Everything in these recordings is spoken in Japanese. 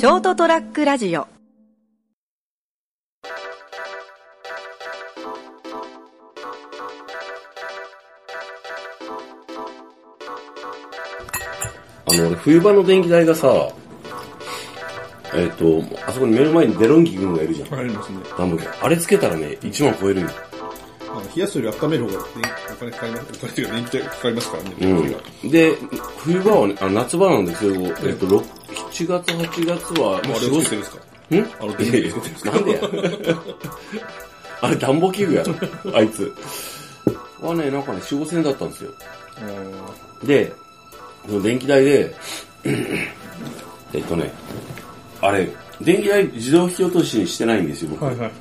ショートトラックラジオあの、俺、冬場の電気代がさ、えっ、と、あそこに目の前にデロンギ君がいるじゃん。ありますね。暖房機あれつけたらね、1万超えるんよ。冷やすより温める方が、ね、お金かかります。お金っていうか電気代かかりますからね。うん。で、冬場はね、あ夏場なんですよ。えっ、と、6 7月、8月は、あれをつけてるんですか？ん？あの電気つけてるんですか？なんでや あれ暖房器具やろ、あいつ。はね、なんかね、4、5千円だったんですよ。で、その電気代で、えっとね、あれ、電気代自動引き落としにしてないんですよ、僕。はいはいはい。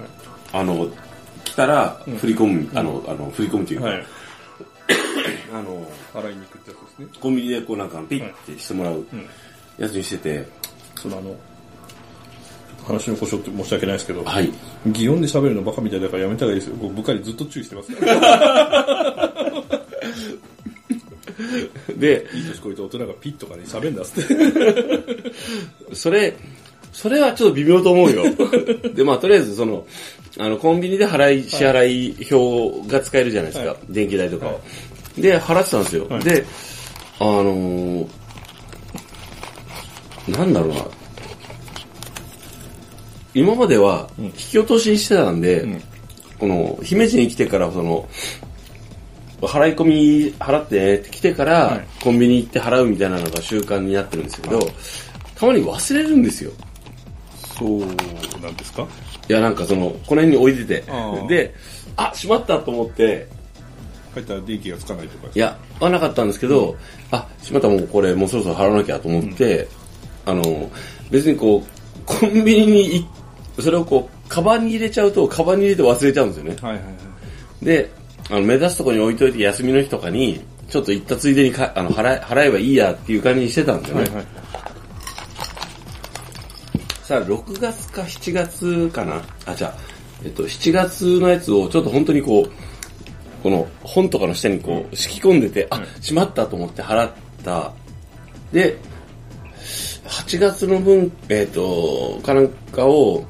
あの、来たら振り込む、あの、あの、振り込むというか、はい。あの、洗いに行くってやつですね。コンビニでこうなんかピッてしてもらううん。やつにしてて、そのあの、話の故障って申し訳ないですけど、はい。擬音で喋るのバカみたいだからやめた方がいいですよ。僕部下にずっと注意してますから。で、いい年こいて大人がピッとかに喋んだっつって。それ、それはちょっと微妙と思うよ。で、まあ、とりあえず、その、あの、コンビニで払い、支払い表が使えるじゃないですか。はい電気代とかを。で、払ってたんですよ。はいで、あのーなんだろうな。今までは、引き落とししてたんで、ん。この、姫路に来てから、その、払い込み払ってって来てから、はい。コンビニ行って払うみたいなのが習慣になってるんですけど、たまに忘れるんですよ。そうなんですか？いや、なんかその、この辺に置いてて。で、あ、しまったと思って、帰ったら電気がつかないとか。いや、はなかったんですけど、あ、しまったもうこれもうそろそろ払わなきゃと思って、あの、別にこう、コンビニにいそれをこう、カバンに入れちゃうと、カバンに入れて忘れちゃうんですよね。はいはいはい。で、あの、目指すとこに置いといて休みの日とかに、ちょっと行ったついでにかあの払え払えばいいやっていう感じにしてたんですよね。はいはい。さあ、6月か7月かな？あ、じゃあ、えっと、7月のやつをちょっと本当にこう、この本とかの下にこう、敷き込んでて、あ、しまったと思って払った。で、8月の分、えっ、と、かなんかを、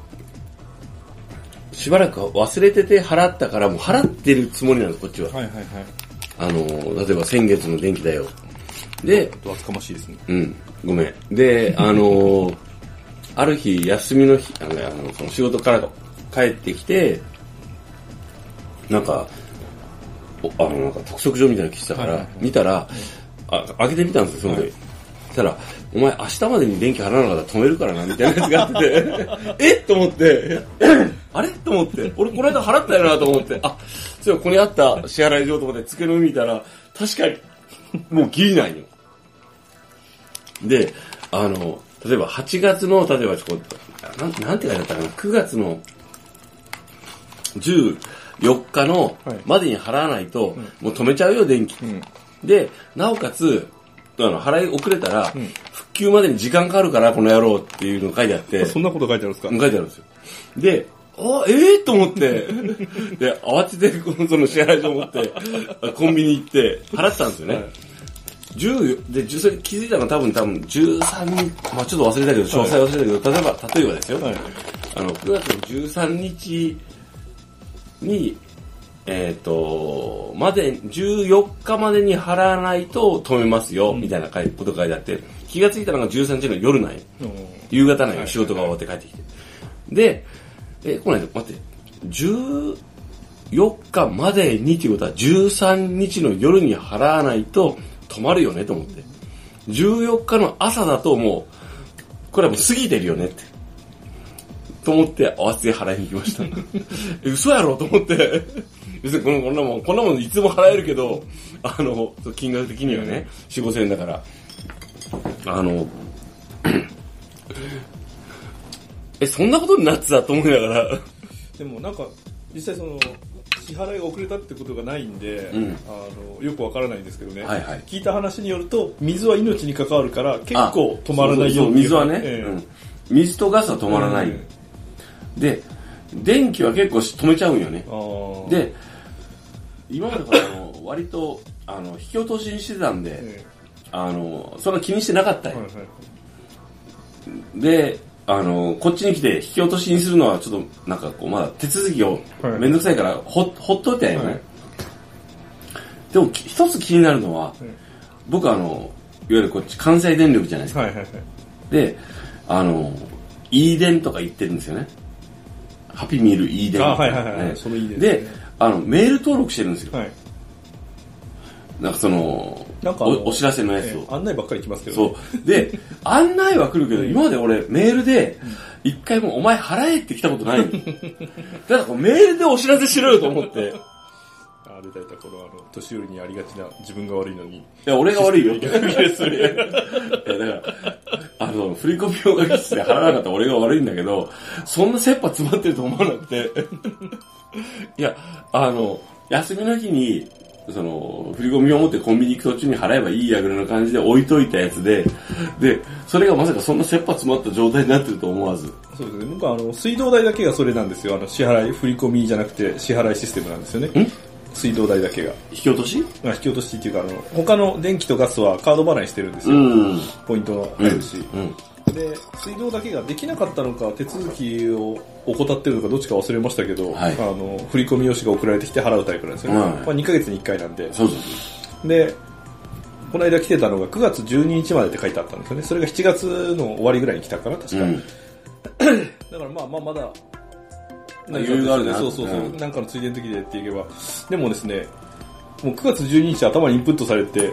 しばらく忘れてて払ったから、もう払ってるつもりなんです、こっちは。はいはいはい。あの、例えば先月の電気代を。で、と厚かましいですね。うん、ごめん。で、あのー ある日、休みの日、あの、あのその仕事から帰ってきて、なんか、おあの、なんか督促状みたいなの来てたから、はいはいはい見たら、あ、開けてみたんですよ、その時。そしたら、お前明日までに電気払わなかったら止めるからな、みたいなやつがあってて、えっ？と思って、あれ？と思って、俺この間払ったよなと思って、あ、そういえばここにあった支払い状と思って机の上見たら、確かに、もうギリないよ。で、あの、例えば8月の、例えばこう、なんなんて書いてあったかな、9月の14日のはいまでに払わないと、もう止めちゃうよ、電気。うん。で、なおかつ、あの、払い遅れたら、復旧までに時間かかるから、この野郎っていうのが書いてあって、そんなこと書いてあるんですか？書いてあるんですよ。で、あ、ええと思って、で、慌てて、このその支払い状を持って、コンビニ行って、払ったんですよね。はい。10で、10それ気づいたのが多分多分13日、まあちょっと忘れたけど、詳細忘れたけど、例えば、例えばですよ。はい。あの、9月の13日に、えっ、と、まで、14日までに払わないと止めますよ、みたいなことが書いてあって、気がついたのが13日の夜なんよ。夕方なんよ、仕事が終わって帰ってきて。で、え、これ待って、14日までにっていうことは13日の夜に払わないと止まるよねと思って。14日の朝だともう、これはもう過ぎてるよねって。と思って合わせて払いに行きました。え嘘やろと思って。別にこのこんなもん、こんなもんいつも払えるけど、あの、金額的にはね、4、5千円だから。あの、え、そんなことになってたと思いながら、でもなんか、実際その、支払いが遅れたってことがないんで、うんあのよくわからないんですけどね、はいはい聞いた話によると、水は命に関わるから、結構止まらないよそうそうそうっていう水はね、ええうん水とガスは止まらない。うんで、電気は結構止めちゃうんよね。で、今までからあの割とあの引き落としにしてたんで、えあのそんな気にしてなかったよ。えはいはいで、あの、こっちに来て引き落としにするのはちょっと、なんかこう、まだ手続きをはいめんどくさいから、ほ、ほっといてんよね。はいでも、き一つ気になるのは、うん僕あの、いわゆるこっち関西電力じゃないですか。はいはいはい。で、あの、E 電とか言ってるんですよね。ハピミール E 電あはいはいはいねその E 電ですねで、あの、メール登録してるんですよ。はい。なんかその、なんかおお知らせのやつをえ。ー案内ばっかり来ますけど。そう。で、案内は来るけど、今まで俺メールで、一回もお前払えって来たことないの。だからこうメールでお知らせしろよと思って。いあれだいたいこのあの、年寄りにありがちな自分が悪いのに。や、俺が悪いよ。いや、だから、あの、振り込み用が基地で払わなかったら俺が悪いんだけど、そんな切羽詰まってると思わなくて。いや、あの、休みの日に、その、振り込みを持ってコンビニ行く途中に払えばいいやぐらいの感じで置いといたやつで、で、それがまさかそんな切羽詰まった状態になってると思わず。そうですね。僕はあの、水道代だけがそれなんですよ。あの、支払い、振り込みじゃなくて支払いシステムなんですよね。ん水道代だけが。引き落とし？まあ、引き落としっていうか、あの、他の電気とガスはカード払いしてるんですよ。ん。ポイントが入るし。うん。で、水道だけができなかったのか、手続きを怠ってるのか、どっちか忘れましたけど、はいあの、振り込み用紙が送られてきて払うタイプなんですよね。はいまあ、2ヶ月に1回なんで。そうそう。で、この間来てたのが9月12日までって書いてあったんですよね。それが7月の終わりぐらいに来たかな、確か。うん。だからまあまあまだ、余裕があるなそうそうそう、うんなんかのついでの時でっていけば。でもですね、もう9月12日頭にインプットされて、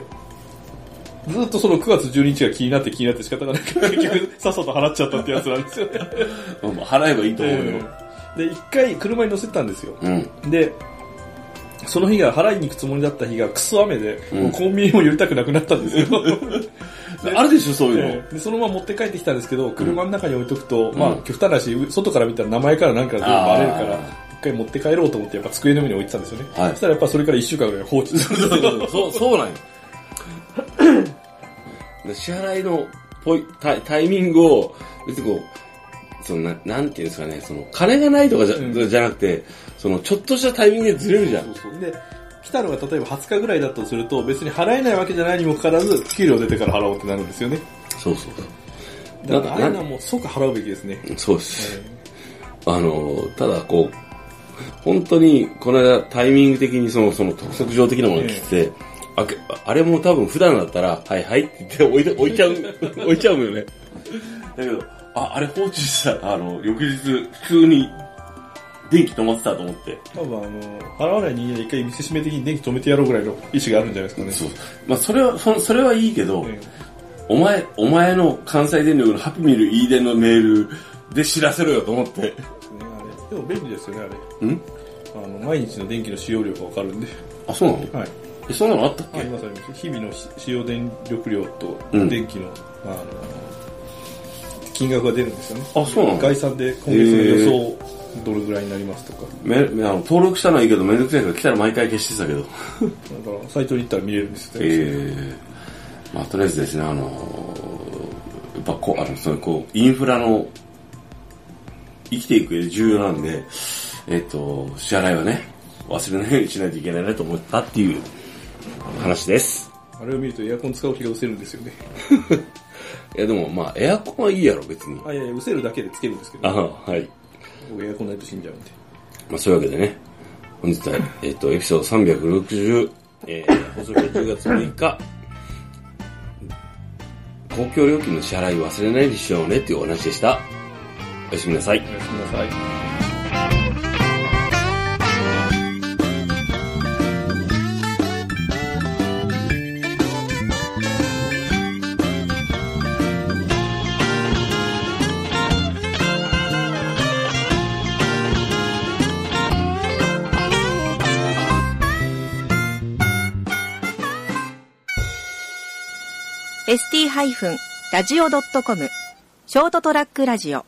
ずっとその9月12日が気になって気になって仕方がなくて、結局さっさと払っちゃったってやつなんですよね。まあ払えばいいと思うよ。で、一回車に乗せたんですよ。うん。で、その日が払いに行くつもりだった日がクソ雨で、うんコンビニも寄りたくなくなったんですよ。あるでしょ、そういうの。ええでそのまま持って帰ってきたんですけど、車の中に置いとくと、んまあ、極端なし、外から見たら名前から何から全部バレるからあ、一回持って帰ろうと思って、やっぱ机の上に置いてたんですよね。はいそしたらやっぱそれから一週間ぐらい放置すよ。そう、そうなんよ。で支払いのポイタイタイミングを、別にこう、そのな、なんていうんですかね、その、金がないとかじゃ,、うんじゃなくて、その、ちょっとしたタイミングでずれるじゃん。そうそうで、来たのが例えば20日ぐらいだとすると、別に払えないわけじゃないにもかかわらず、給料出てから払おうってなるんですよね。そうそう。だからあれはもう即払うべきですね。そうです。あの、ただこう、本当に、この間タイミング的にその、その督促状的なものが来て、あけあれも多分普段だったら、はいはいって言って置いて 置いちゃう、置いちゃうのよね。だけど、あ、あれ放置したら、あの、翌日、普通に、電気止まってたと思って。多分あの、払わない人間で一回見せしめ的に電気止めてやろうぐらいの意思があるんじゃないですかね。そう。まあ、それは、そそれはいいけど、えお前、お前の関西電力のハピミル E 電のメールで知らせろよと思って。えねあれでも便利ですよね、あれ。ん？あの、毎日の電気の使用量がわかるんで。あ、そうなの？はい。え、そんなのあったっけ？ありますあります。日々のし使用電力量とうん電気の、あの、金額が出るんですよね。あそうなの？概算で今月の予想どれぐらいになりますとか。めあの登録したのはいいけど、めんどくさいから来たら毎回消してたけど。だから、サイトに行ったら見れるんですよ。ええまあ、とりあえずですね、あのーやっぱこう、あの、その、こう、インフラの、生きていく上で重要なんで、えっ、と、支払いはね、忘れないようにしないといけないなと思ったっていう話です。あれを見るとエアコン使う気が失せるんですよね。いや、でもまあ、エアコンはいいやろ、別に。あ、いやいや、失せるだけでつけるんですけあど、はい。僕エアコンないと死んじゃうんで。まあ、そういうわけでね、本日は、えっ、と、エピソード360、えー、放送日は10月6日、公共料金の支払い忘れないようにしようねっていうお話でした。おやすみなさい。おやすみなさい。ショートトラックラジオ。